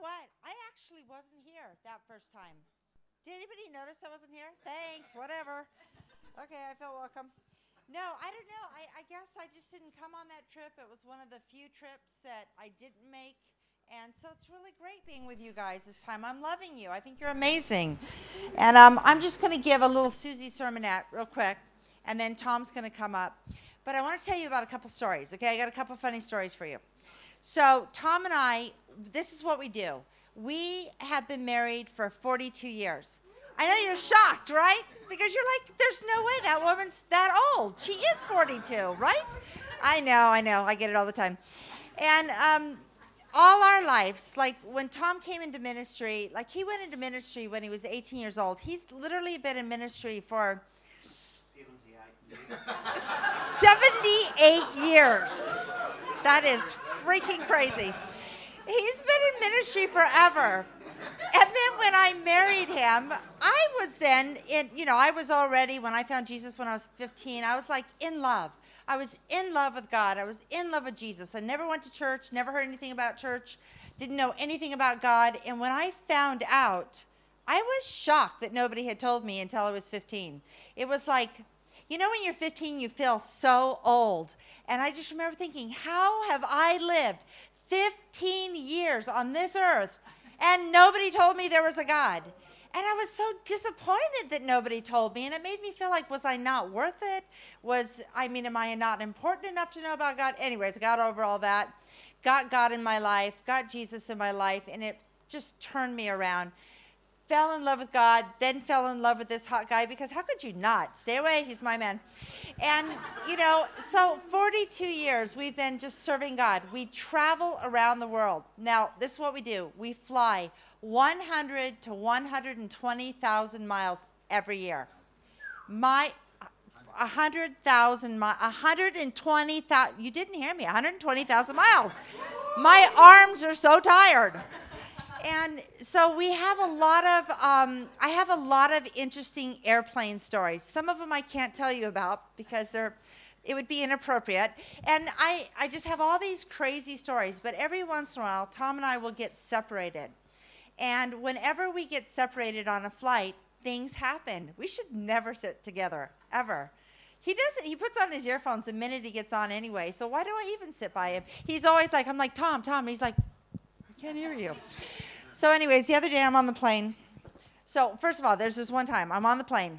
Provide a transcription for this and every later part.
what? I actually wasn't here that first time. Did anybody notice I wasn't here? Thanks, whatever. Okay, I feel welcome. No, I don't know. I, I guess I just didn't come on that trip. It was one of the few trips that I didn't make. And so it's really great being with you guys this time. I'm loving you. I think you're amazing. And um, I'm just going to give a little Susie sermonette real quick, and then Tom's going to come up. But I want to tell you about a couple stories, okay? I got a couple funny stories for you. So, Tom and I, this is what we do. We have been married for 42 years. I know you're shocked, right? Because you're like, there's no way that woman's that old. She is 42, right? I know, I know. I get it all the time. And um, all our lives, like when Tom came into ministry, like he went into ministry when he was 18 years old. He's literally been in ministry for 78 years. That is freaking crazy. He's been in ministry forever. And then when I married him, I was then in, you know, I was already, when I found Jesus when I was 15, I was like in love. I was in love with God. I was in love with Jesus. I never went to church, never heard anything about church, didn't know anything about God. And when I found out, I was shocked that nobody had told me until I was 15. It was like, you know, when you're 15, you feel so old. And I just remember thinking, how have I lived 15 years on this earth and nobody told me there was a God? And I was so disappointed that nobody told me. And it made me feel like, was I not worth it? Was, I mean, am I not important enough to know about God? Anyways, I got over all that, got God in my life, got Jesus in my life, and it just turned me around fell in love with God, then fell in love with this hot guy because how could you not? Stay away, he's my man. And, you know, so 42 years we've been just serving God. We travel around the world. Now, this is what we do we fly 100 to 120,000 miles every year. My 100,000 miles, 120,000, you didn't hear me, 120,000 miles. My arms are so tired and so we have a lot of um, i have a lot of interesting airplane stories. Some of them i can't tell you about because they're it would be inappropriate. And i i just have all these crazy stories but every once in a while tom and i will get separated. And whenever we get separated on a flight things happen. We should never sit together ever. He doesn't he puts on his earphones the minute he gets on anyway so why do i even sit by him? He's always like i'm like tom tom he's like i can't hear you so, anyways, the other day I'm on the plane. So, first of all, there's this one time I'm on the plane.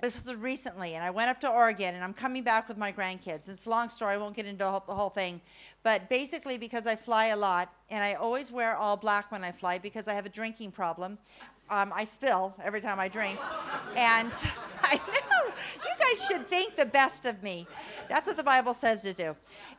This was recently, and I went up to Oregon, and I'm coming back with my grandkids. It's a long story, I won't get into the whole thing. But basically, because I fly a lot, and I always wear all black when I fly because I have a drinking problem. Um, I spill every time I drink. and I know, you guys should think the best of me. That's what the Bible says to do.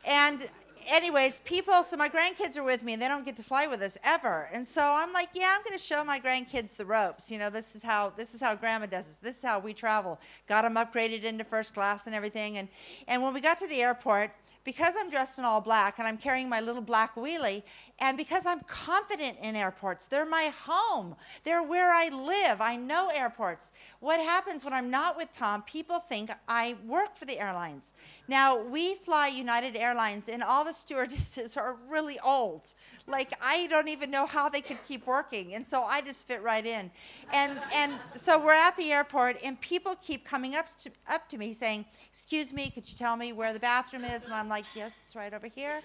And anyways, people, so my grandkids are with me and they don't get to fly with us ever. And so I'm like, yeah, I'm going to show my grandkids the ropes. You know, this is how this is how grandma does this. This is how we travel. Got them upgraded into first class and everything. And and when we got to the airport, because I'm dressed in all black and I'm carrying my little black wheelie, and because I'm confident in airports, they're my home. They're where I live. I know airports. What happens when I'm not with Tom, people think I work for the airlines. Now, we fly United Airlines, and all the stewardesses are really old. Like, I don't even know how they could keep working. And so I just fit right in. And, and so we're at the airport, and people keep coming up to, up to me saying, Excuse me, could you tell me where the bathroom is? And I'm like, Like, yes, it's right over here.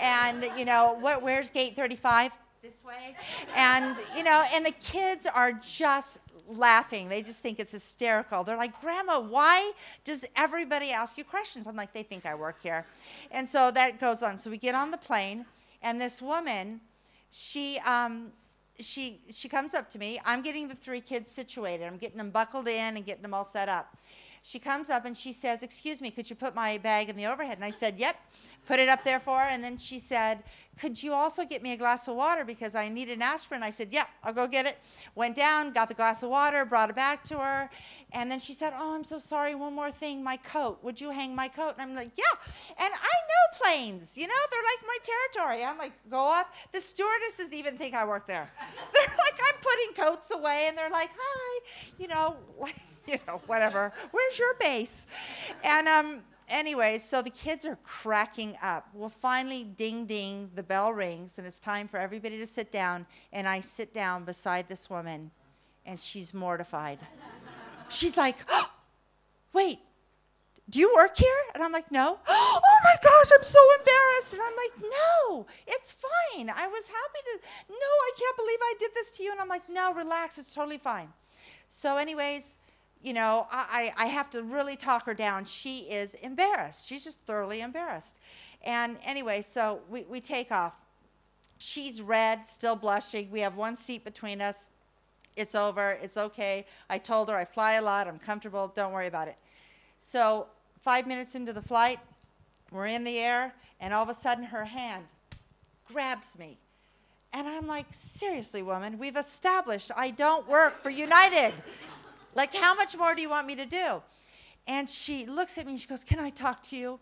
And, you know, what, where's gate 35 this way. And, you know, and the kids are just laughing. They just think it's hysterical. They're like, Grandma, why does everybody ask you questions? I'm like, they think I work here. And so that goes on. So we get on the plane, and this woman, she, um, she, she comes up to me. I'm getting the three kids situated. I'm getting them buckled in and getting them all set up she comes up and she says, Excuse me, could you put my bag in the overhead? And I said, Yep, put it up there for her. And then she said, Could you also get me a glass of water because I need an aspirin? I said, Yep, I'll go get it. Went down, got the glass of water, brought it back to her. And then she said, Oh, I'm so sorry. One more thing, my coat. Would you hang my coat? And I'm like, Yeah. And I know planes, you know, they're like my territory. I'm like, Go up. The stewardesses even think I work there. they're like, I'm putting coats away, and they're like, Hi, you know, like, you know, whatever. Where's your base? And um, anyway, so the kids are cracking up. Well, finally, ding ding, the bell rings, and it's time for everybody to sit down. And I sit down beside this woman, and she's mortified. she's like, oh, wait, do you work here? And I'm like, no. Oh my gosh, I'm so embarrassed. And I'm like, no, it's fine. I was happy to, no, I can't believe I did this to you. And I'm like, no, relax, it's totally fine. So, anyways, you know, I, I have to really talk her down. She is embarrassed. She's just thoroughly embarrassed. And anyway, so we, we take off. She's red, still blushing. We have one seat between us. It's over. It's okay. I told her I fly a lot. I'm comfortable. Don't worry about it. So, five minutes into the flight, we're in the air, and all of a sudden her hand grabs me. And I'm like, seriously, woman, we've established I don't work for United. Like, how much more do you want me to do? And she looks at me and she goes, Can I talk to you?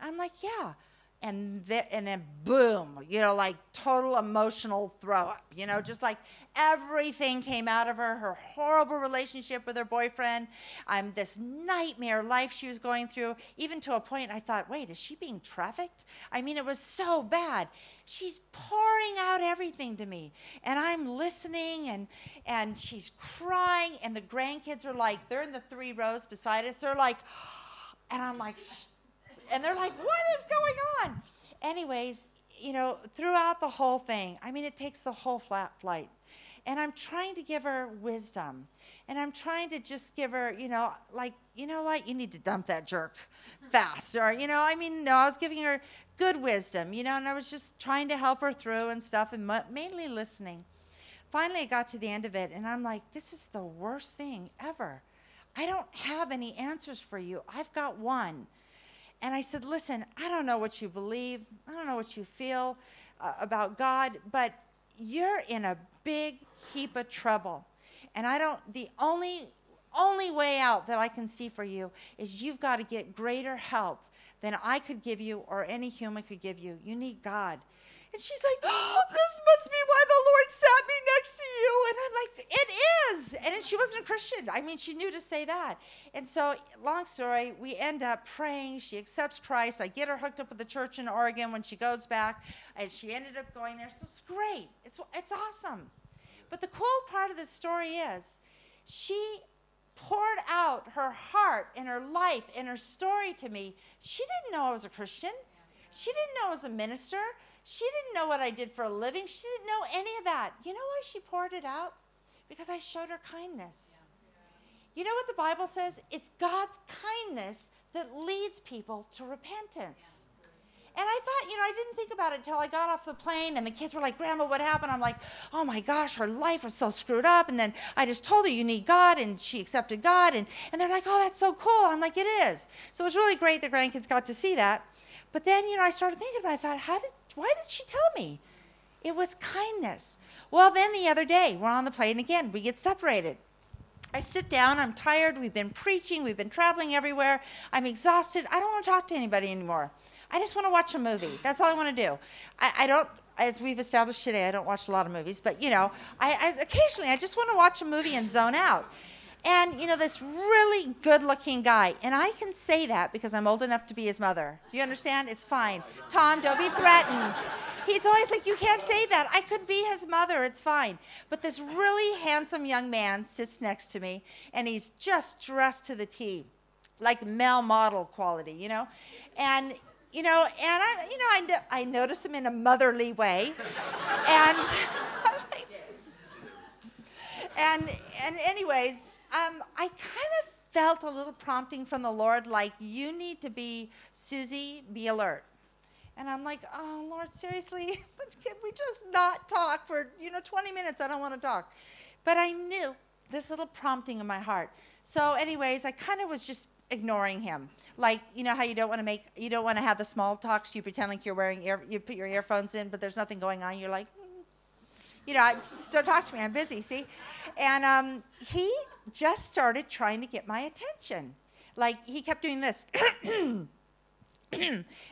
I'm like, Yeah. And, and then boom, you know, like total emotional throw up, you know, just like everything came out of her, her horrible relationship with her boyfriend, um, this nightmare life she was going through, even to a point I thought, wait, is she being trafficked? I mean, it was so bad she's pouring out everything to me and i'm listening and and she's crying and the grandkids are like they're in the three rows beside us they're like and i'm like and they're like what is going on anyways you know throughout the whole thing i mean it takes the whole flat flight and i'm trying to give her wisdom and I'm trying to just give her, you know, like, you know what, you need to dump that jerk fast. Or, you know, I mean, no, I was giving her good wisdom, you know, and I was just trying to help her through and stuff and mainly listening. Finally, I got to the end of it, and I'm like, this is the worst thing ever. I don't have any answers for you. I've got one. And I said, listen, I don't know what you believe, I don't know what you feel uh, about God, but you're in a big heap of trouble. And I don't, the only, only way out that I can see for you is you've got to get greater help than I could give you or any human could give you. You need God. And she's like, oh, This must be why the Lord sat me next to you. And I'm like, It is. And she wasn't a Christian. I mean, she knew to say that. And so, long story, we end up praying. She accepts Christ. I get her hooked up with the church in Oregon when she goes back. And she ended up going there. So it's great. It's, it's awesome. But the cool part of the story is she poured out her heart and her life and her story to me. She didn't know I was a Christian. She didn't know I was a minister. She didn't know what I did for a living. She didn't know any of that. You know why she poured it out? Because I showed her kindness. You know what the Bible says? It's God's kindness that leads people to repentance. And I thought, you know, I didn't think about it until I got off the plane and the kids were like, Grandma, what happened? I'm like, oh my gosh, her life was so screwed up. And then I just told her, you need God. And she accepted God. And, and they're like, oh, that's so cool. I'm like, it is. So it was really great the grandkids got to see that. But then, you know, I started thinking about it. I thought, how did, why did she tell me? It was kindness. Well, then the other day, we're on the plane again. We get separated. I sit down, I'm tired, we've been preaching, we've been traveling everywhere, I'm exhausted, I don't want to talk to anybody anymore. I just want to watch a movie. That's all I want to do. I, I don't, as we've established today, I don't watch a lot of movies, but you know, I, I occasionally I just want to watch a movie and zone out. And you know, this really good-looking guy, and I can say that because I'm old enough to be his mother. Do you understand? It's fine. Tom, don't be threatened. He's always like, you can't say that. I could be his mother. It's fine. But this really handsome young man sits next to me, and he's just dressed to the T like male model quality, you know? And you know, and I, you know, I, I notice him in a motherly way, and and and anyways, um, I kind of felt a little prompting from the Lord, like you need to be Susie, be alert. And I'm like, oh Lord, seriously, But can we just not talk for you know 20 minutes? I don't want to talk. But I knew this little prompting in my heart. So, anyways, I kind of was just ignoring him. Like, you know how you don't want to make, you don't want to have the small talks. You pretend like you're wearing ear, you put your earphones in, but there's nothing going on. You're like. You know, just don't talk to me. I'm busy. See, and um, he just started trying to get my attention. Like he kept doing this, and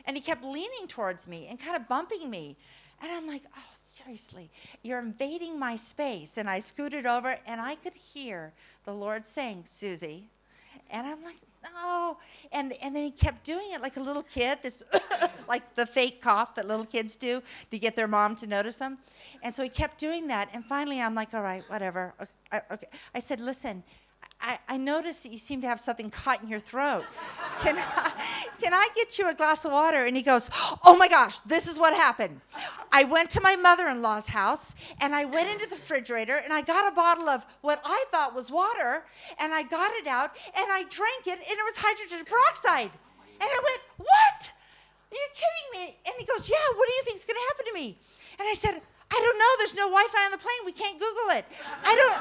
he kept leaning towards me and kind of bumping me. And I'm like, oh, seriously, you're invading my space. And I scooted over, and I could hear the Lord saying, Susie, And I'm like, no. And, and then he kept doing it like a little kid, this like the fake cough that little kids do to get their mom to notice them. And so he kept doing that. And finally, I'm like, all right, whatever. Okay. okay. I said, listen, I, I noticed that you seem to have something caught in your throat. Can I, can I get you a glass of water? And he goes, Oh my gosh, this is what happened. I went to my mother in law's house and I went into the refrigerator and I got a bottle of what I thought was water and I got it out and I drank it and it was hydrogen peroxide. And I went, What? Are you kidding me? And he goes, Yeah, what do you think is going to happen to me? And I said, I don't know. There's no Wi-Fi on the plane. We can't Google it. I don't,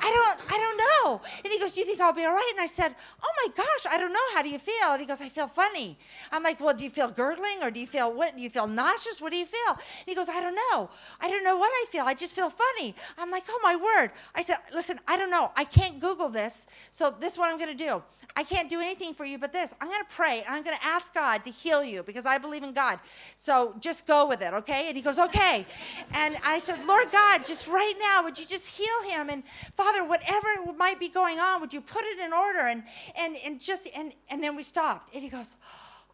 I don't, I don't know. And he goes, Do you think I'll be all right? And I said, Oh my gosh, I don't know. How do you feel? And he goes, I feel funny. I'm like, Well, do you feel gurgling or do you feel what? Do you feel nauseous? What do you feel? And he goes, I don't know. I don't know what I feel. I just feel funny. I'm like, Oh my word. I said, Listen, I don't know. I can't Google this. So this is what I'm going to do. I can't do anything for you but this. I'm going to pray I'm going to ask God to heal you because I believe in God. So just go with it, okay? And he goes, Okay. And I said, Lord God, just right now, would you just heal him? And Father, whatever might be going on, would you put it in order? And and and just and and then we stopped. And he goes,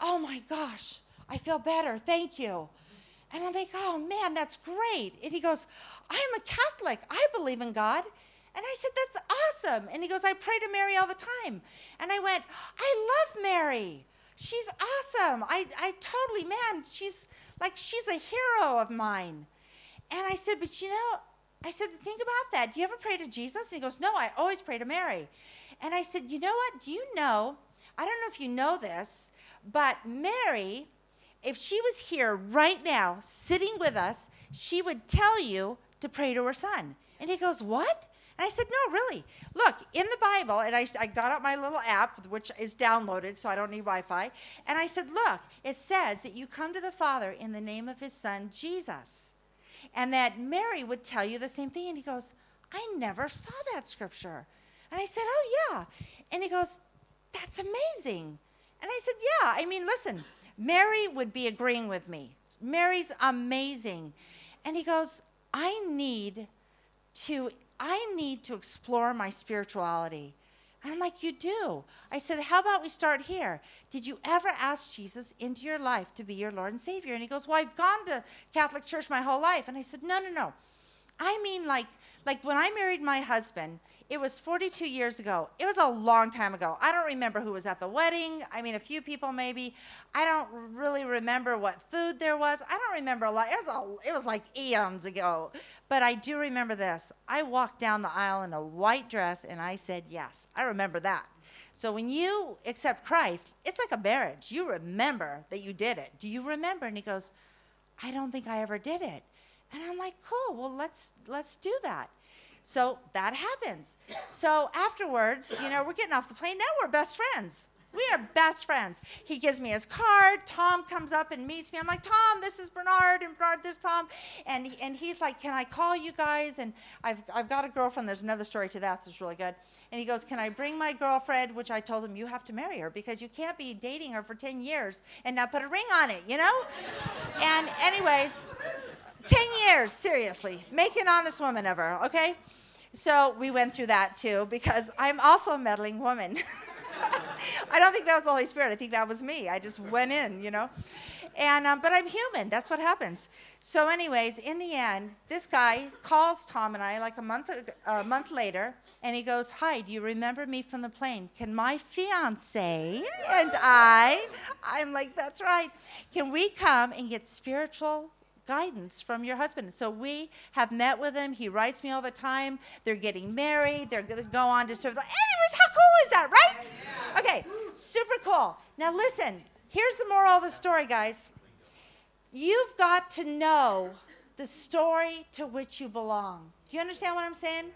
Oh my gosh, I feel better. Thank you. And I'm like, oh man, that's great. And he goes, I'm a Catholic. I believe in God. And I said, that's awesome. And he goes, I pray to Mary all the time. And I went, I love Mary. She's awesome. I, I totally, man, she's like, she's a hero of mine. And I said, But you know, I said, Think about that. Do you ever pray to Jesus? And he goes, No, I always pray to Mary. And I said, You know what? Do you know? I don't know if you know this, but Mary, if she was here right now, sitting with us, she would tell you to pray to her son. And he goes, What? And I said, No, really. Look, in the Bible, and I, I got out my little app, which is downloaded, so I don't need Wi Fi. And I said, Look, it says that you come to the Father in the name of his son, Jesus and that Mary would tell you the same thing. And he goes, I never saw that scripture. And I said, Oh, yeah. And he goes, That's amazing. And I said, Yeah. I mean, listen, Mary would be agreeing with me. Mary's amazing. And he goes, I need to I need to explore my spirituality. And I'm like, You do? I said, How about we start here? Did you ever ask Jesus into your life to be your Lord and Savior? And he goes, Well, I've gone to Catholic church my whole life. And I said, No, no, no. I mean, like, like when I married my husband, it was 42 years ago. It was a long time ago. I don't remember who was at the wedding. I mean, a few people maybe. I don't really remember what food there was. I don't remember a lot. It was, a, it was like eons ago. But I do remember this. I walked down the aisle in a white dress and I said yes. I remember that. So when you accept Christ, it's like a marriage. You remember that you did it. Do you remember? And he goes, I don't think I ever did it. And I'm like, cool. Well, let's let's do that. So that happens. So afterwards, you know, we're getting off the plane. Now we're best friends. We are best friends. He gives me his card. Tom comes up and meets me. I'm like, Tom, this is Bernard, and Bernard, this Tom. And, and he's like, Can I call you guys? And I've, I've got a girlfriend. There's another story to that, so it's really good. And he goes, Can I bring my girlfriend? Which I told him, You have to marry her because you can't be dating her for 10 years and not put a ring on it, you know? and, anyways, 10 years, seriously. Make an honest woman of her, okay? So we went through that too because I'm also a meddling woman. I don't think that was the Holy Spirit. I think that was me. I just went in, you know. And um, but I'm human. That's what happens. So, anyways, in the end, this guy calls Tom and I like a month a month later, and he goes, "Hi, do you remember me from the plane? Can my fiance and I?" I'm like, "That's right. Can we come and get spiritual guidance from your husband. So we have met with him. He writes me all the time. They're getting married. They're going to go on to serve. Anyways, how cool is that, right? Okay, super cool. Now listen, here's the moral of the story, guys. You've got to know the story to which you belong. Do you understand what I'm saying?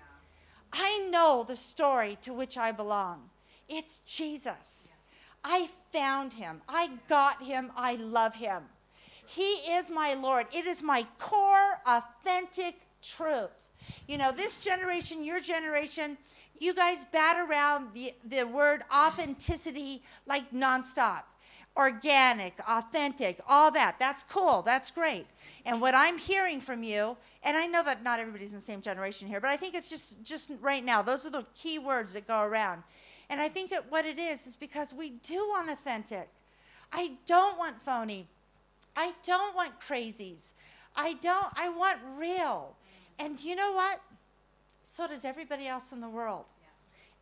I know the story to which I belong. It's Jesus. I found him. I got him. I love him. He is my Lord. It is my core, authentic truth. You know, this generation, your generation, you guys bat around the, the word authenticity like nonstop. Organic, authentic, all that. That's cool. That's great. And what I'm hearing from you, and I know that not everybody's in the same generation here, but I think it's just just right now, those are the key words that go around. And I think that what it is is because we do want authentic. I don't want phony. I don't want crazies. I don't, I want real. And you know what? So does everybody else in the world.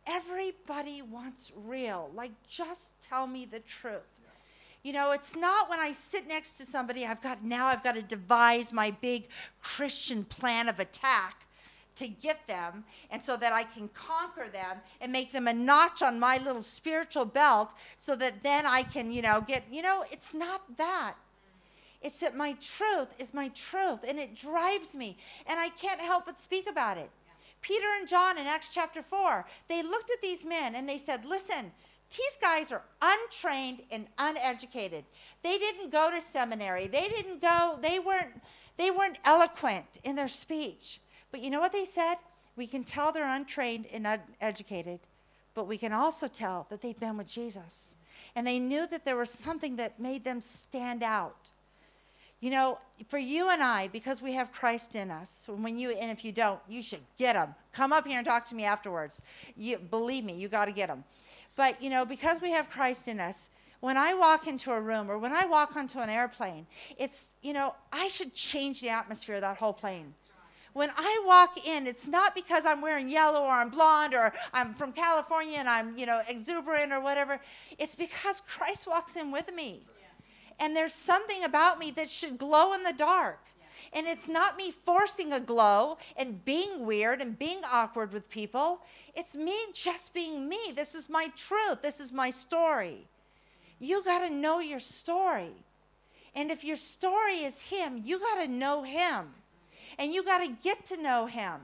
Everybody wants real. Like, just tell me the truth. You know, it's not when I sit next to somebody, I've got now I've got to devise my big Christian plan of attack to get them and so that I can conquer them and make them a notch on my little spiritual belt so that then I can, you know, get, you know, it's not that. It's that my truth is my truth and it drives me and I can't help but speak about it. Peter and John in Acts chapter 4, they looked at these men and they said, Listen, these guys are untrained and uneducated. They didn't go to seminary. They didn't go, they weren't, they weren't eloquent in their speech. But you know what they said? We can tell they're untrained and uneducated, but we can also tell that they've been with Jesus. And they knew that there was something that made them stand out. You know, for you and I, because we have Christ in us, when you and if you don't, you should get them. Come up here and talk to me afterwards. You believe me, you got to get them. But you know, because we have Christ in us, when I walk into a room or when I walk onto an airplane, it's you know, I should change the atmosphere of that whole plane. When I walk in, it's not because I'm wearing yellow or I'm blonde or I'm from California and I'm, you know, exuberant or whatever. It's because Christ walks in with me and there's something about me that should glow in the dark. And it's not me forcing a glow and being weird and being awkward with people. It's me just being me. This is my truth. This is my story. You got to know your story. And if your story is Him, you got to know Him. And you got to get to know Him.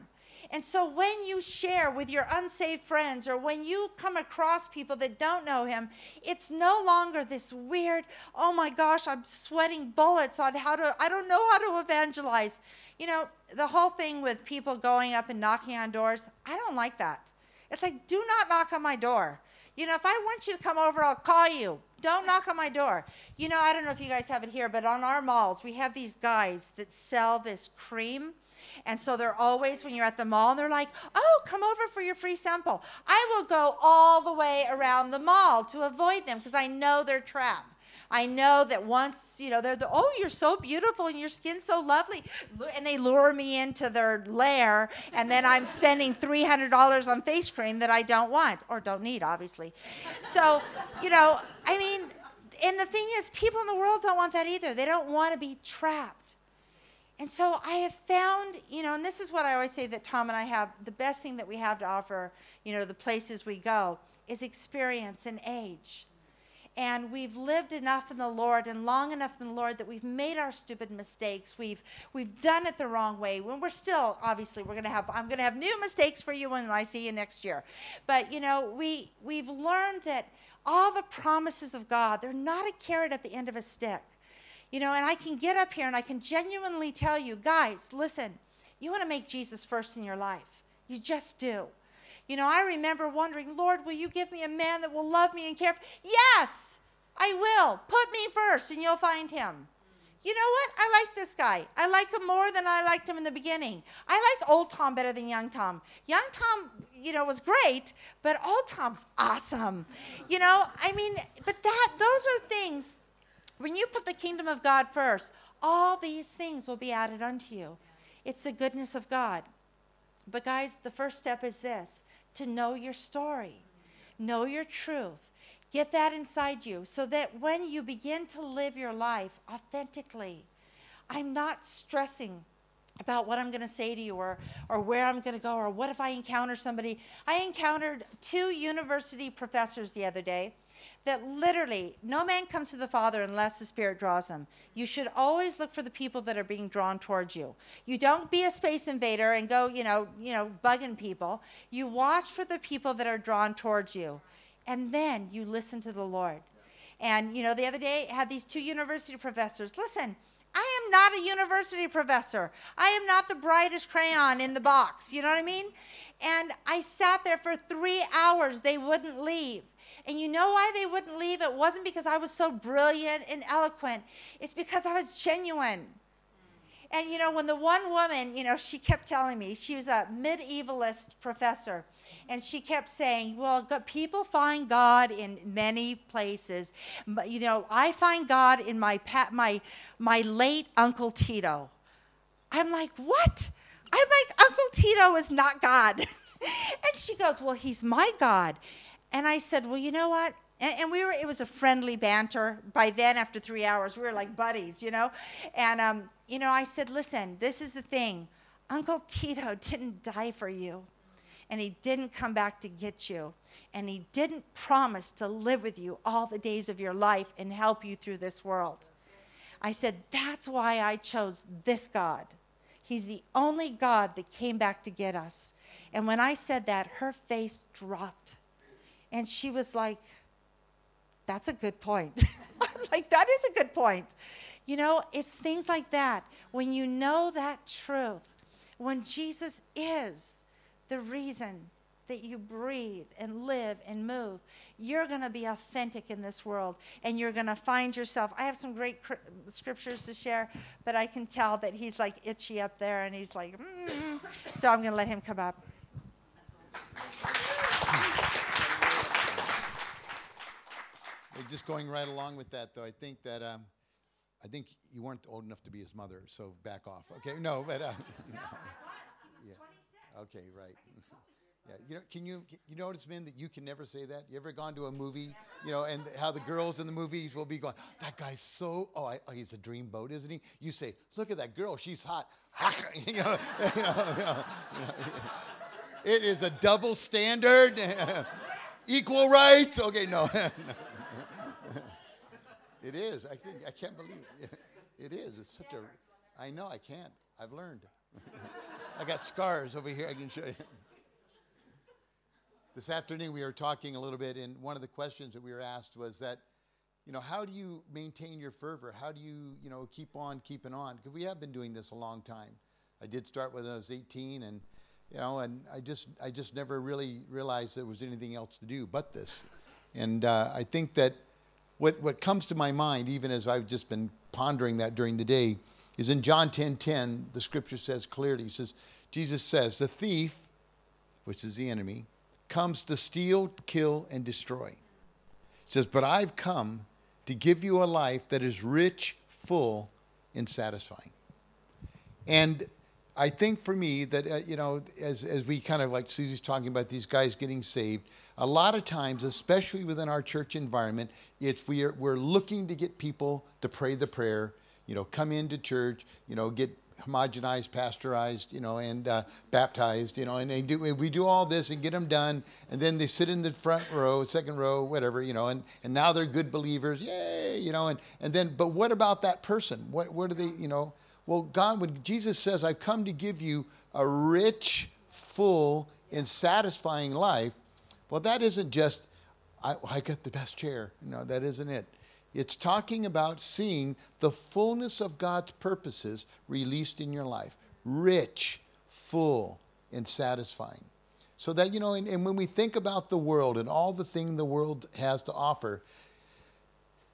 And so when you share with your unsaved friends or when you come across people that don't know him, it's no longer this weird, oh my gosh, I'm sweating bullets on how to, I don't know how to evangelize. You know, the whole thing with people going up and knocking on doors, I don't like that. It's like, do not knock on my door. You know, if I want you to come over, I'll call you. Don't knock on my door. You know, I don't know if you guys have it here, but on our malls, we have these guys that sell this cream and so they're always, when you're at the mall, they're like, oh, come over for your free sample. I will go all the way around the mall to avoid them because I know they're trapped. I know that once, you know, they're the, oh, you're so beautiful and your skin's so lovely. And they lure me into their lair, and then I'm spending $300 on face cream that I don't want or don't need, obviously. So, you know, I mean, and the thing is, people in the world don't want that either. They don't want to be trapped. And so I have found, you know, and this is what I always say that Tom and I have the best thing that we have to offer, you know, the places we go is experience and age. And we've lived enough in the Lord and long enough in the Lord that we've made our stupid mistakes. We've we've done it the wrong way. When we're still obviously we're gonna have I'm gonna have new mistakes for you when I see you next year. But you know, we we've learned that all the promises of God, they're not a carrot at the end of a stick. You know, and I can get up here and I can genuinely tell you, guys, listen, you want to make Jesus first in your life. You just do. You know, I remember wondering, Lord, will you give me a man that will love me and care for Yes, I will. Put me first and you'll find him. You know what? I like this guy. I like him more than I liked him in the beginning. I like old Tom better than young Tom. Young Tom, you know, was great, but old Tom's awesome. You know, I mean, but that those are things when you put the kingdom of God first, all these things will be added unto you. It's the goodness of God. But, guys, the first step is this to know your story, know your truth. Get that inside you so that when you begin to live your life authentically, I'm not stressing about what I'm going to say to you or, or where I'm going to go or what if I encounter somebody. I encountered two university professors the other day that literally no man comes to the Father unless the Spirit draws him. You should always look for the people that are being drawn towards you. You don't be a space invader and go, you know, you know, bugging people. You watch for the people that are drawn towards you. And then you listen to the Lord. And you know, the other day I had these two university professors. Listen, I am not a university professor. I am not the brightest crayon in the box. You know what I mean? And I sat there for three hours. They wouldn't leave. And you know why they wouldn't leave? It wasn't because I was so brilliant and eloquent, it's because I was genuine. And you know, when the one woman, you know, she kept telling me, she was a medievalist professor, and she kept saying, Well, people find God in many places. But, you know, I find God in my, pat my, my late Uncle Tito. I'm like, What? I'm like, Uncle Tito is not God. and she goes, Well, he's my God. And I said, Well, you know what? And, and, we were, it was a friendly banter. By then, after three hours, we were like buddies, you know? And, um, you know, I said, listen, this is the thing. Uncle Tito didn't die for you, and he didn't come back to get you, and he didn't promise to live with you all the days of your life and help you through this world. I said, that's why I chose this God. He's the only God that came back to get us. And when I said that, her face dropped. And she was like, that's a good point. Like, that is a good point. You know, it's things like that. When you know that truth, when Jesus is the reason that you breathe and live and move, you're going to be authentic in this world and you're going to find yourself. I have some great cr- scriptures to share, but I can tell that he's like itchy up there and he's like, mm. so I'm going to let him come up. Just going right along with that, though, I think that um, I think you weren't old enough to be his mother, so back off. Okay, no, but uh, yeah. Okay, right. Yeah, you know, can you you notice, men, that you can never say that? You ever gone to a movie, you know, and how the girls in the movies will be going, "That guy's so oh, I, oh he's a dreamboat, isn't he?" You say, "Look at that girl, she's hot." you, know, you, know, you know, it is a double standard, equal rights. Okay, no. It is. I think I can't believe it. it is. It's such a. I know. I can't. I've learned. I got scars over here. I can show you. This afternoon we were talking a little bit, and one of the questions that we were asked was that, you know, how do you maintain your fervor? How do you, you know, keep on keeping on? Because we have been doing this a long time. I did start when I was 18, and you know, and I just, I just never really realized there was anything else to do but this. And uh, I think that what, what comes to my mind, even as I've just been pondering that during the day, is in John 10 10, the scripture says clearly, he says, Jesus says, the thief, which is the enemy, comes to steal, kill, and destroy. He says, But I've come to give you a life that is rich, full, and satisfying. And I think for me that, uh, you know, as, as we kind of like Susie's talking about these guys getting saved, a lot of times, especially within our church environment, it's we're, we're looking to get people to pray the prayer, you know, come into church, you know, get homogenized, pasteurized, you know, and uh, baptized, you know, and they do, we do all this and get them done, and then they sit in the front row, second row, whatever, you know, and, and now they're good believers, yay, you know, and, and then, but what about that person? What, what do they, you know, well, God, when Jesus says, I've come to give you a rich, full, and satisfying life, well, that isn't just, I, I got the best chair. No, that isn't it. It's talking about seeing the fullness of God's purposes released in your life rich, full, and satisfying. So that, you know, and, and when we think about the world and all the thing the world has to offer,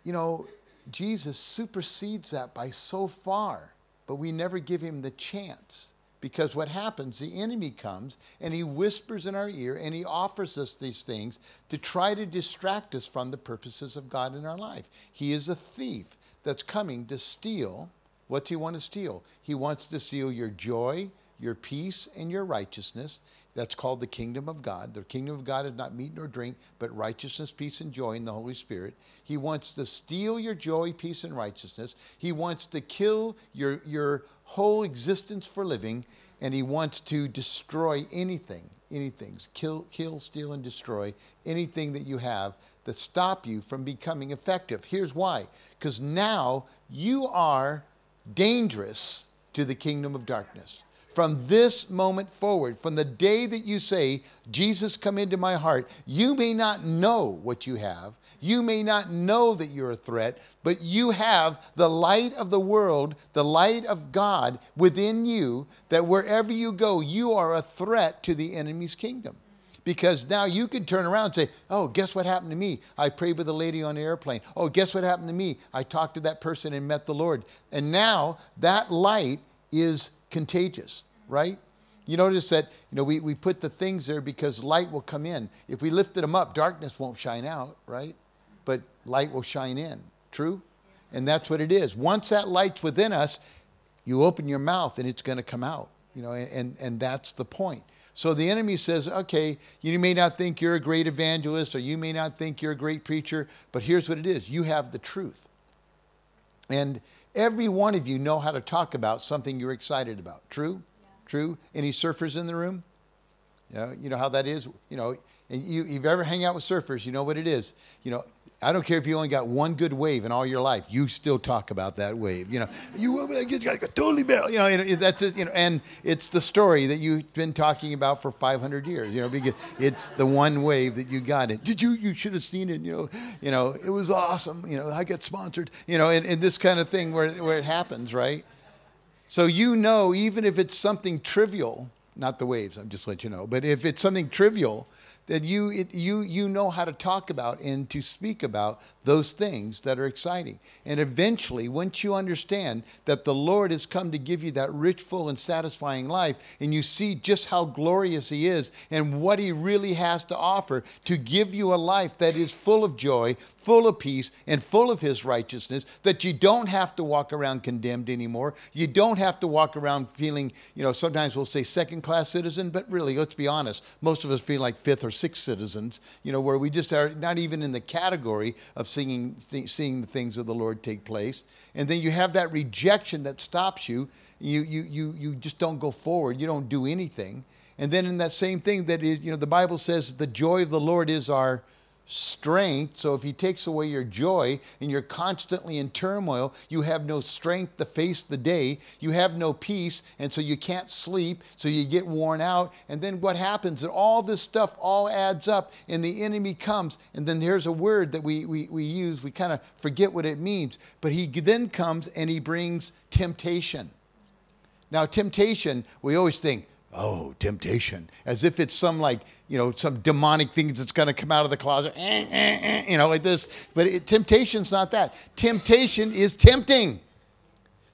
you know, Jesus supersedes that by so far, but we never give him the chance. Because what happens, the enemy comes and he whispers in our ear and he offers us these things to try to distract us from the purposes of God in our life. He is a thief that's coming to steal. What's he want to steal? He wants to steal your joy, your peace, and your righteousness. That's called the kingdom of God. The kingdom of God is not meat nor drink, but righteousness, peace, and joy in the Holy Spirit. He wants to steal your joy, peace, and righteousness. He wants to kill your, your whole existence for living, and he wants to destroy anything, anything, kill, kill, steal, and destroy anything that you have that stop you from becoming effective. Here's why: because now you are dangerous to the kingdom of darkness. From this moment forward, from the day that you say, Jesus, come into my heart, you may not know what you have. You may not know that you're a threat, but you have the light of the world, the light of God within you, that wherever you go, you are a threat to the enemy's kingdom because now you can turn around and say, Oh, guess what happened to me? I prayed with a lady on the airplane. Oh, guess what happened to me? I talked to that person and met the Lord. And now that light is contagious, right? You notice that you know we, we put the things there because light will come in. If we lifted them up, darkness won't shine out, right? But light will shine in. True? And that's what it is. Once that light's within us, you open your mouth and it's going to come out. You know, and, and that's the point. So the enemy says, okay, you may not think you're a great evangelist or you may not think you're a great preacher, but here's what it is you have the truth. And every one of you know how to talk about something you're excited about. True? Yeah. True? Any surfers in the room? Yeah, you know how that is? You know, and you, you've ever hang out with surfers, you know what it is. You know, I don't care if you only got one good wave in all your life, you still talk about that wave. You know, you got to totally barrel. You know, that's it, you know, and it's the story that you've been talking about for 500 years. You know, because it's the one wave that you got. It. Did you? You should have seen it. You know, you know, it was awesome. You know, I got sponsored. You know, and, and this kind of thing where where it happens, right? So you know, even if it's something trivial, not the waves. I'm just letting you know, but if it's something trivial that you, it, you, you know how to talk about and to speak about those things that are exciting. And eventually, once you understand that the Lord has come to give you that rich, full, and satisfying life, and you see just how glorious He is and what He really has to offer to give you a life that is full of joy, full of peace, and full of His righteousness, that you don't have to walk around condemned anymore. You don't have to walk around feeling, you know, sometimes we'll say second class citizen, but really, let's be honest, most of us feel like fifth or sixth citizens, you know, where we just are not even in the category of seeing, th- seeing the things of the Lord take place. And then you have that rejection that stops you. You, you, you, you just don't go forward. You don't do anything. And then in that same thing that is, you know, the Bible says the joy of the Lord is our strength. So if he takes away your joy and you're constantly in turmoil, you have no strength to face the day. You have no peace, and so you can't sleep, so you get worn out. And then what happens? That all this stuff all adds up, and the enemy comes. And then there's a word that we, we, we use, we kind of forget what it means. But he then comes and he brings temptation. Now, temptation, we always think, oh, temptation, as if it's some like, you know, some demonic thing that's going to come out of the closet, eh, eh, eh, you know, like this. But it, temptation's not that. Temptation is tempting.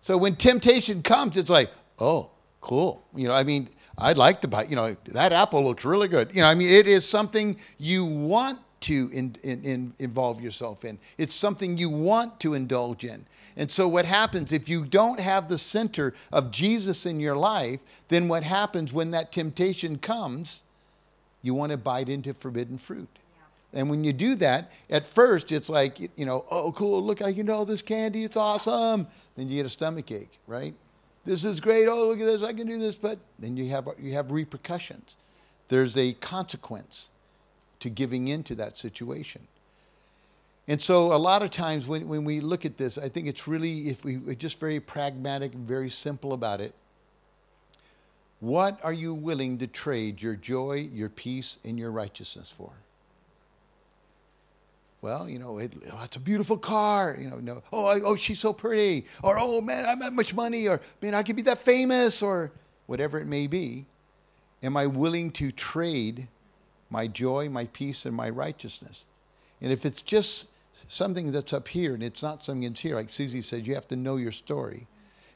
So when temptation comes, it's like, oh, cool. You know, I mean, I'd like to buy, you know, that apple looks really good. You know, I mean, it is something you want to in, in, in involve yourself in. It's something you want to indulge in. And so, what happens if you don't have the center of Jesus in your life, then what happens when that temptation comes? You want to bite into forbidden fruit. And when you do that, at first it's like, you know, oh, cool, look, I can do all this candy, it's awesome. Then you get a stomach ache, right? This is great, oh, look at this, I can do this. But then you have, you have repercussions. There's a consequence to giving into that situation. And so, a lot of times when, when we look at this, I think it's really, if we, are just very pragmatic and very simple about it. What are you willing to trade your joy, your peace, and your righteousness for? Well, you know, it, oh, it's a beautiful car. You know, no, oh, I, oh, she's so pretty. Or, oh, man, I'm that much money. Or, man, I could be that famous. Or whatever it may be. Am I willing to trade my joy, my peace, and my righteousness. And if it's just something that's up here and it's not something that's here, like Susie said, you have to know your story.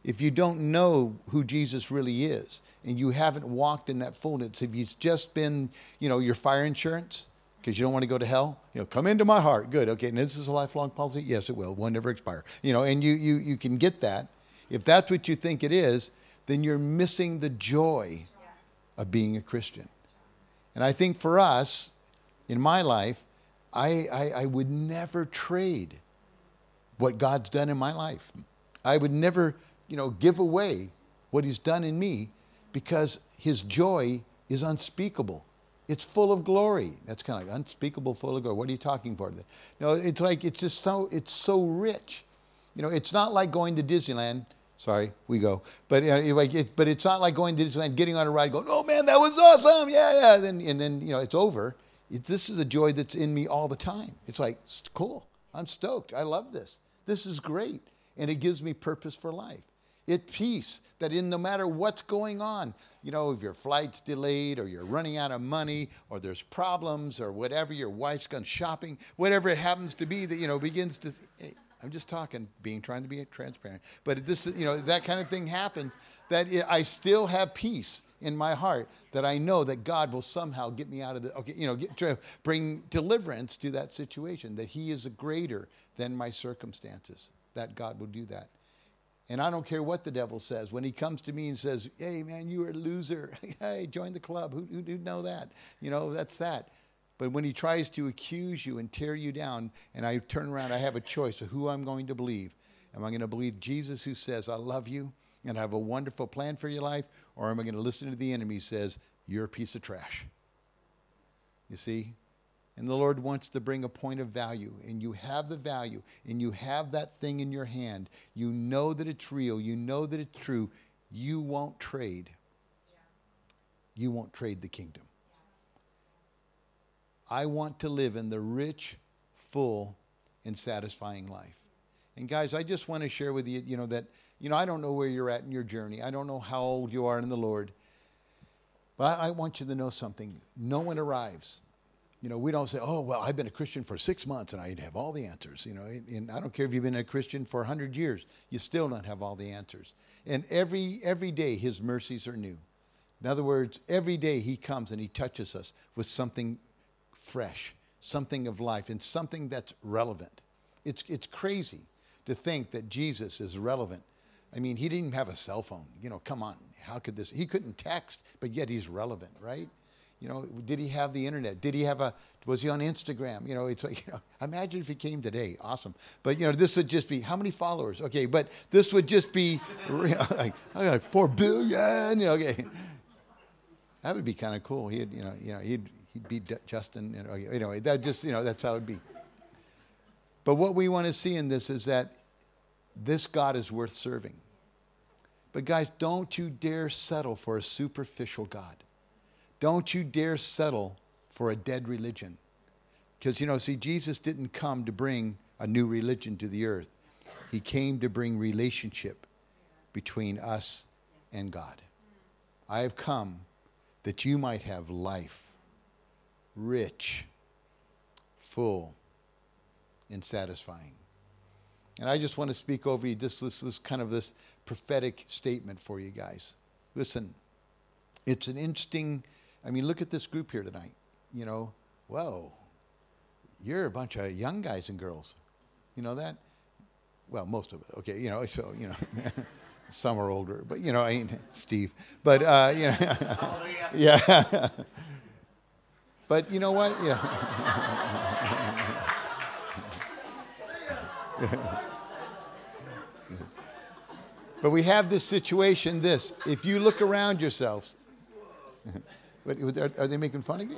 If you don't know who Jesus really is and you haven't walked in that fullness, if he's just been, you know, your fire insurance, because you don't want to go to hell, you know, come into my heart. Good. Okay. And this is a lifelong policy? Yes, it will. Will never expire. You know, and you, you, you can get that. If that's what you think it is, then you're missing the joy of being a Christian. And I think for us, in my life, I, I, I, would never trade what God's done in my life. I would never, you know, give away what He's done in me because His joy is unspeakable. It's full of glory. That's kind of like unspeakable, full of glory. What are you talking about? No, it's like it's just so it's so rich. You know, it's not like going to Disneyland Sorry, we go. But you know, like, it, but it's not like going to Disneyland, getting on a ride, going, "Oh man, that was awesome! Yeah, yeah." Then and then you know it's over. It, this is a joy that's in me all the time. It's like cool. I'm stoked. I love this. This is great, and it gives me purpose for life. It peace that in no matter what's going on, you know, if your flight's delayed or you're running out of money or there's problems or whatever, your wife's gone shopping, whatever it happens to be that you know begins to. Eh, I'm just talking, being trying to be transparent. But this, you know, that kind of thing happens. That it, I still have peace in my heart that I know that God will somehow get me out of the, okay, you know, get, bring deliverance to that situation. That He is greater than my circumstances. That God will do that. And I don't care what the devil says. When he comes to me and says, hey, man, you are a loser. hey, join the club. Who, who, who know that? You know, that's that. But when he tries to accuse you and tear you down, and I turn around, I have a choice of who I'm going to believe. Am I going to believe Jesus who says, I love you and I have a wonderful plan for your life? Or am I going to listen to the enemy who says, You're a piece of trash? You see? And the Lord wants to bring a point of value, and you have the value, and you have that thing in your hand. You know that it's real, you know that it's true. You won't trade. You won't trade the kingdom. I want to live in the rich, full, and satisfying life. And guys, I just want to share with you, you know, that, you know, I don't know where you're at in your journey. I don't know how old you are in the Lord. But I, want you to know something. No one arrives. You know, we don't say, oh, well, I've been a Christian for six months and I have all the answers. You know, and I don't care if you've been a Christian for 100 years, you still don't have all the answers. And every, every day, His mercies are new. In other words, every day He comes and He touches us with something fresh, something of life, and something that's relevant. It's, it's crazy to think that Jesus is relevant. I mean, he didn't have a cell phone. You know, come on. How could this? He couldn't text, but yet he's relevant, right? You know, did he have the internet? Did he have a, was he on Instagram? You know, it's like, you know, imagine if he came today. Awesome. But, you know, this would just be, how many followers? Okay, but this would just be, like, like, four billion, you know, okay. That would be kind of cool. He'd, you know, you know, he'd, he'd beat Justin. You know, anyway, that just you know that's how it'd be. But what we want to see in this is that this God is worth serving. But guys, don't you dare settle for a superficial God. Don't you dare settle for a dead religion. Because, you know, see, Jesus didn't come to bring a new religion to the earth, He came to bring relationship between us and God. I have come that you might have life rich, full, and satisfying. And I just want to speak over you this, this, this kind of this prophetic statement for you guys. Listen, it's an interesting, I mean, look at this group here tonight. You know, whoa, you're a bunch of young guys and girls. You know that? Well, most of it. Okay, you know, so, you know. some are older, but you know, I mean, Steve. But uh, you know, yeah. But you know what? Yeah. but we have this situation this. If you look around yourselves, are, are they making fun of you?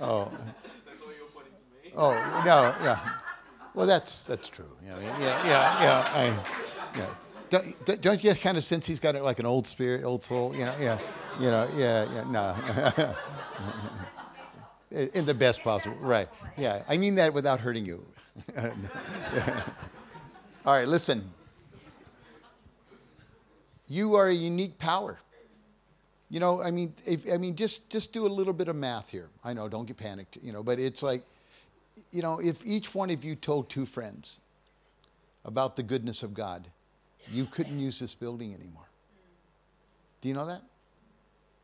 Oh. Oh, no, yeah. Well, that's, that's true. Yeah, yeah, yeah, yeah. I, yeah. Don't, don't you kind of sense he's got like an old spirit, old soul? You know, yeah, you know, yeah, yeah, no. in the best possible right. Yeah i mean that without hurting you. All right listen. You are a unique power. You know i mean if, i mean just just do a little bit of math here. I know don't get panicked you know but it's like you know if each one of you told two friends about the goodness of god you couldn't use this building anymore. Do you know that?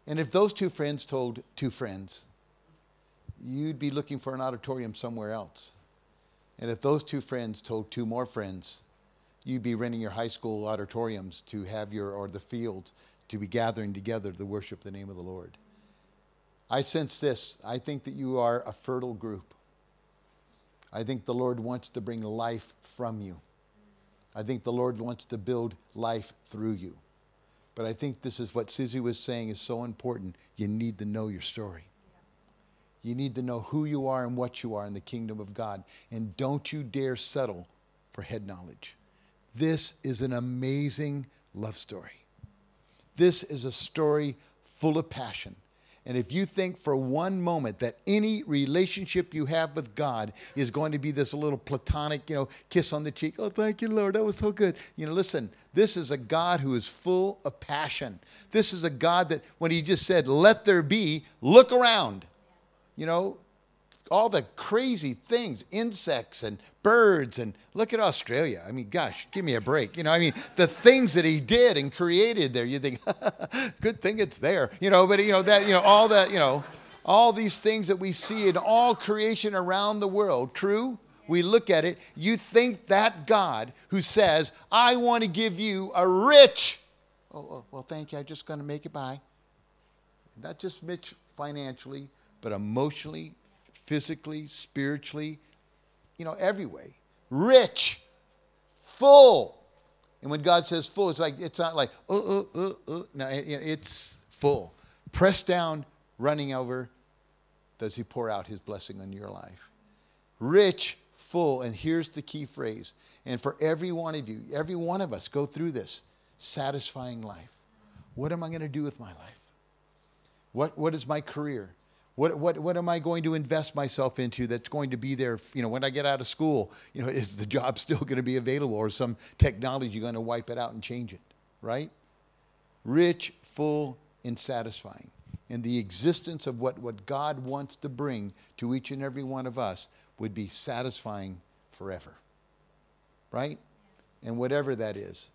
And if those two friends told two friends you'd be looking for an auditorium somewhere else. And if those two friends told two more friends, you'd be renting your high school auditoriums to have your, or the fields, to be gathering together to worship the name of the Lord. I sense this. I think that you are a fertile group. I think the Lord wants to bring life from you. I think the Lord wants to build life through you. But I think this is what Susie was saying is so important. You need to know your story. You need to know who you are and what you are in the kingdom of God. And don't you dare settle for head knowledge. This is an amazing love story. This is a story full of passion. And if you think for one moment that any relationship you have with God is going to be this little platonic, you know, kiss on the cheek, oh, thank you, Lord, that was so good. You know, listen, this is a God who is full of passion. This is a God that when He just said, let there be, look around. You know, all the crazy things, insects and birds, and look at Australia. I mean, gosh, give me a break. You know, I mean, the things that he did and created there. You think, good thing it's there. You know, but you know that you know all that you know all these things that we see in all creation around the world. True. We look at it, you think that God who says, I want to give you a rich, oh, oh well, thank you, I'm just going to make it by. Not just rich financially, but emotionally, physically, spiritually, you know, every way. Rich, full. And when God says full, it's like it's not like uh, uh, uh, uh. no, it's full. Pressed down, running over. Does He pour out His blessing on your life? Rich, full. And here's the key phrase. And for every one of you, every one of us, go through this satisfying life. What am I going to do with my life? What, what is my career? What, what, what am I going to invest myself into that's going to be there, you know, when I get out of school? You know, is the job still going to be available or some technology going to wipe it out and change it, right? Rich, full, and satisfying. And the existence of what, what God wants to bring to each and every one of us would be satisfying forever, right? And whatever that is,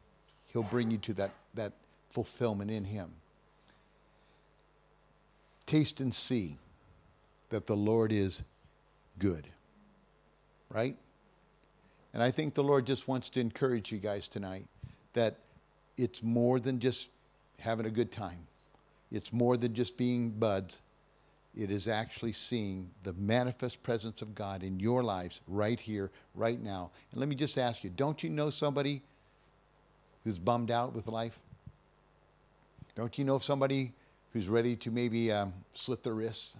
He'll bring you to that, that fulfillment in Him. Taste and see that the Lord is good. Right? And I think the Lord just wants to encourage you guys tonight that it's more than just having a good time. It's more than just being buds. It is actually seeing the manifest presence of God in your lives right here, right now. And let me just ask you don't you know somebody who's bummed out with life? Don't you know somebody who's ready to maybe um, slit their wrists?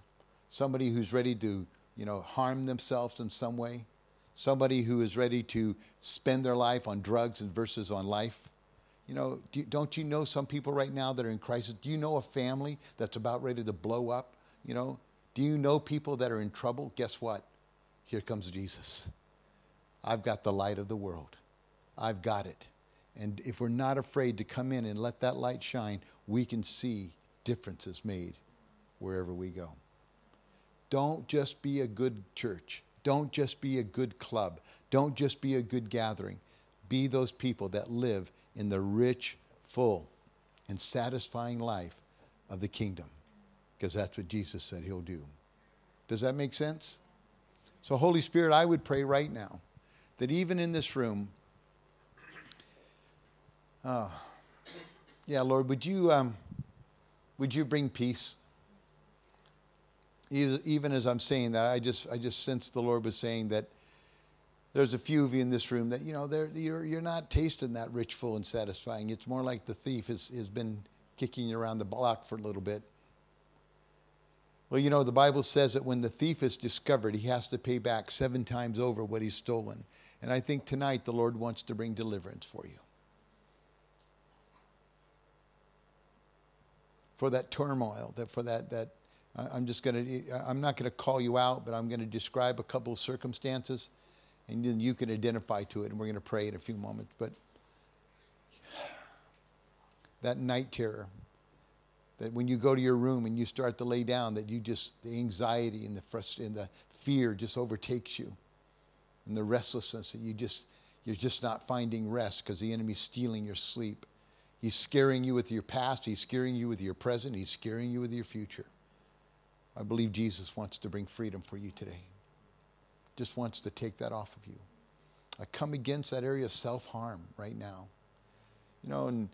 Somebody who's ready to, you know, harm themselves in some way, somebody who is ready to spend their life on drugs and versus on life. You know, do, don't you know some people right now that are in crisis? Do you know a family that's about ready to blow up? You know, do you know people that are in trouble? Guess what? Here comes Jesus. I've got the light of the world. I've got it. And if we're not afraid to come in and let that light shine, we can see differences made wherever we go. Don't just be a good church. Don't just be a good club. Don't just be a good gathering. Be those people that live in the rich, full, and satisfying life of the kingdom. Because that's what Jesus said he'll do. Does that make sense? So, Holy Spirit, I would pray right now that even in this room, oh, yeah, Lord, would you, um, would you bring peace? Even as I'm saying that, I just I just sensed the Lord was saying that there's a few of you in this room that you know you're you're not tasting that rich, full, and satisfying. It's more like the thief has has been kicking you around the block for a little bit. Well, you know the Bible says that when the thief is discovered, he has to pay back seven times over what he's stolen. And I think tonight the Lord wants to bring deliverance for you. For that turmoil, that for that that I'm just going to, I'm not going to call you out, but I'm going to describe a couple of circumstances, and then you can identify to it, and we're going to pray in a few moments. But that night terror, that when you go to your room and you start to lay down, that you just, the anxiety and the frustration, and the fear just overtakes you, and the restlessness that you just, you're just not finding rest because the enemy's stealing your sleep. He's scaring you with your past, he's scaring you with your present, he's scaring you with your future. I believe Jesus wants to bring freedom for you today. Just wants to take that off of you. I come against that area of self harm right now. You know, and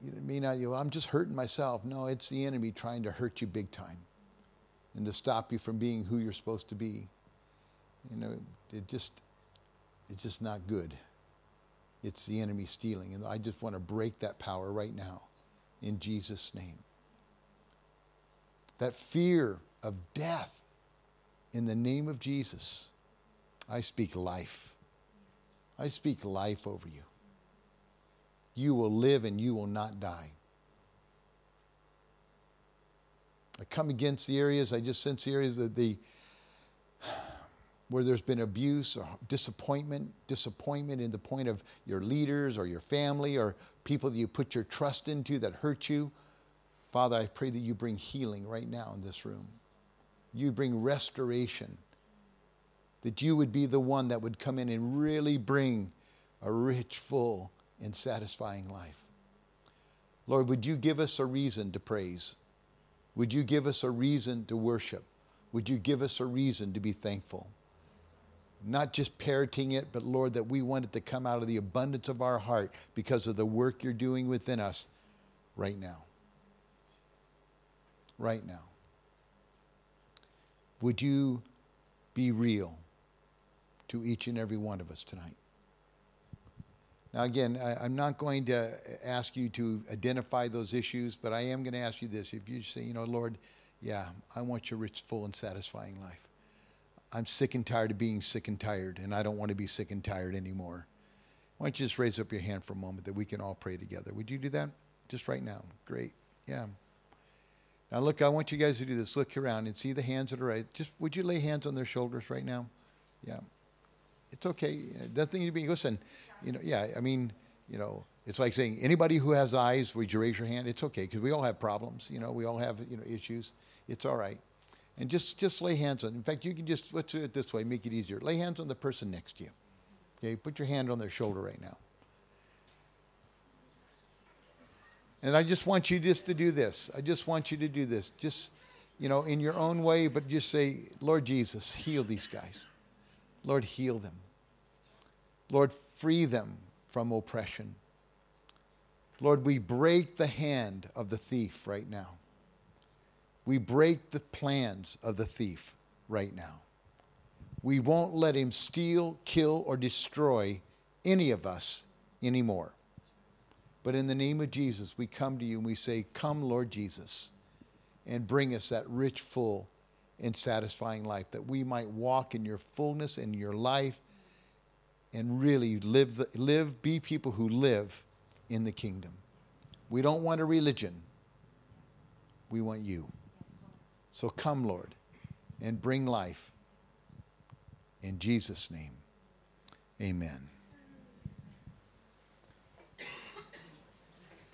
you may not, you I'm just hurting myself. No, it's the enemy trying to hurt you big time and to stop you from being who you're supposed to be. You know, it just, it's just not good. It's the enemy stealing. And I just want to break that power right now in Jesus' name that fear of death in the name of Jesus. I speak life. I speak life over you. You will live and you will not die. I come against the areas, I just sense the areas that the where there's been abuse or disappointment, disappointment in the point of your leaders or your family or people that you put your trust into that hurt you. Father, I pray that you bring healing right now in this room. you bring restoration, that you would be the one that would come in and really bring a rich, full, and satisfying life. Lord, would you give us a reason to praise? Would you give us a reason to worship? Would you give us a reason to be thankful? Not just parroting it, but Lord, that we want it to come out of the abundance of our heart because of the work you're doing within us right now. Right now. Would you be real to each and every one of us tonight? Now, again, I, am not going to ask you to identify those issues, but I am going to ask you this. If you say, you know, Lord, yeah, I want your rich, full, and satisfying life. I'm sick and tired of being sick and tired, and I don't want to be sick and tired anymore. Why don't you just raise up your hand for a moment that we can all pray together? Would you do that? Just right now. Great. Yeah. Now, look, I want you guys to do this. Look around and see the hands that are right. Just would you lay hands on their shoulders right now? Yeah. It's okay. Nothing to be. Listen, you know, yeah, I mean, you know, it's like saying anybody who has eyes, would you raise your hand? It's okay because we all have problems. You know, we all have you know issues. It's all right, and just just lay hands on. In fact, you can just let's do it this way, make it easier. Lay hands on the person next to you. Okay, put your hand on their shoulder right now. And I just want you just to do this. I just want you to do this. Just, you know, in your own way, but just say, Lord Jesus, heal these guys. Lord, heal them. Lord, free them from oppression. Lord, we break the hand of the thief right now. We break the plans of the thief right now. We won't let him steal, kill, or destroy any of us anymore. But in the name of Jesus, we come to you and we say, Come, Lord Jesus, and bring us that rich, full, and satisfying life, that we might walk in your fullness and your life and really live, the, live, be people who live in the kingdom. We don't want a religion. We want you. So come, Lord, and bring life. In Jesus' name, amen.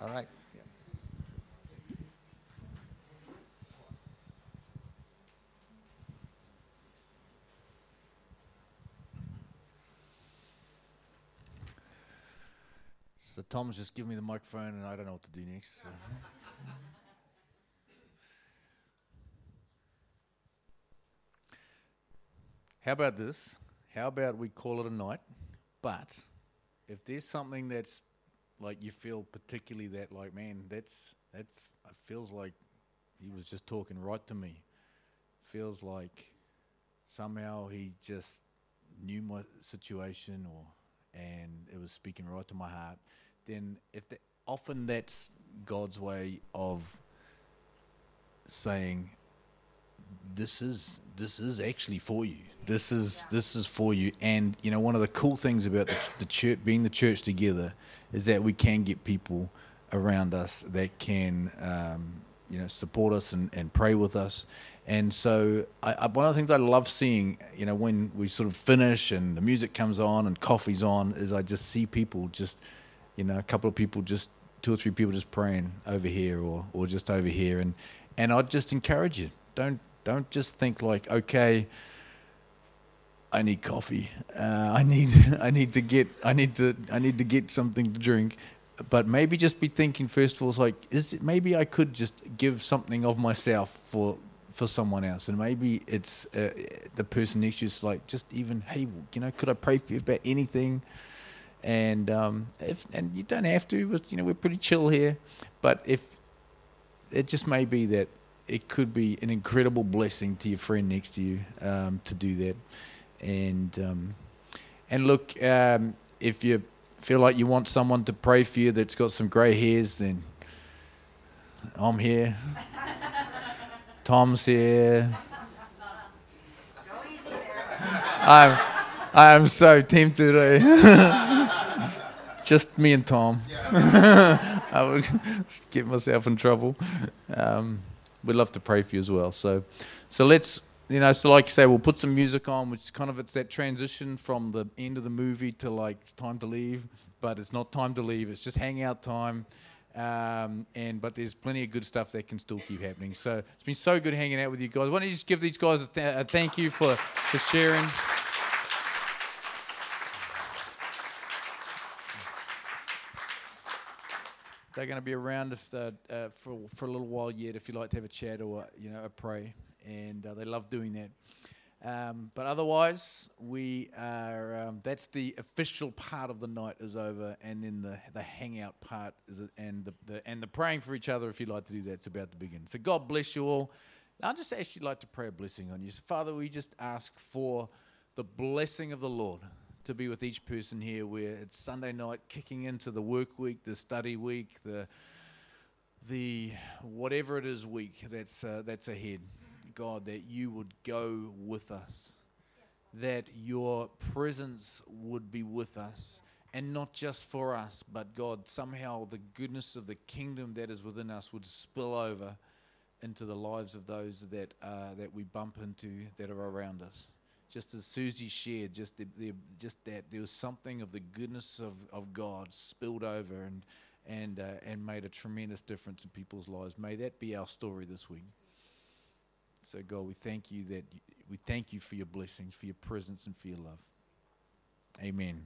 All right. So Tom's just giving me the microphone, and I don't know what to do next. So. How about this? How about we call it a night? But if there's something that's like you feel particularly that like man, that's that f- feels like he was just talking right to me. Feels like somehow he just knew my situation or and it was speaking right to my heart, then if the, often that's God's way of saying, "This is this is actually for you. This is this is for you." And you know, one of the cool things about the, the church, being the church together, is that we can get people around us that can, um, you know, support us and, and pray with us. And so, I, I, one of the things I love seeing, you know, when we sort of finish and the music comes on and coffee's on, is I just see people just, you know, a couple of people just, two or three people just praying over here or, or just over here. And, and I'd just encourage you, don't, don't just think like, okay, I need coffee. Uh, I need, I need to get, I need to, I need to get something to drink but maybe just be thinking first of all, is like, is it, maybe I could just give something of myself for for someone else, and maybe it's uh, the person next to like just even hey, you know, could I pray for you about anything? And um, if and you don't have to, but you know, we're pretty chill here. But if it just may be that it could be an incredible blessing to your friend next to you um, to do that, and um, and look, um, if you feel like you want someone to pray for you that's got some grey hairs, then I'm here. Tom's here. I'm, I'm so tempted. Eh? Just me and Tom. I would get myself in trouble. Um, we'd love to pray for you as well. So, so let's, you know, so like you say, we'll put some music on, which kind of it's that transition from the end of the movie to like it's time to leave, but it's not time to leave. It's just hangout time. Um, and but there's plenty of good stuff that can still keep happening. So it's been so good hanging out with you guys. Why don't you just give these guys a, th- a thank you for, for sharing. They're going to be around if uh, for for a little while yet. If you'd like to have a chat or you know a pray, and uh, they love doing that. Um, but otherwise, we are. Um, that's the official part of the night is over, and then the the hangout part is, and the, the and the praying for each other. If you'd like to do that, it's about to begin. So God bless you all. I'll just actually like to pray a blessing on you. So Father, we just ask for the blessing of the Lord to be with each person here. Where it's Sunday night, kicking into the work week, the study week, the the whatever it is week that's uh, that's ahead. God, that you would go with us, that your presence would be with us, and not just for us, but God, somehow the goodness of the kingdom that is within us would spill over into the lives of those that uh, that we bump into that are around us. Just as Susie shared, just the, the, just that there was something of the goodness of, of God spilled over and and uh, and made a tremendous difference in people's lives. May that be our story this week. So, God, we thank you that we thank you for your blessings, for your presence, and for your love. Amen.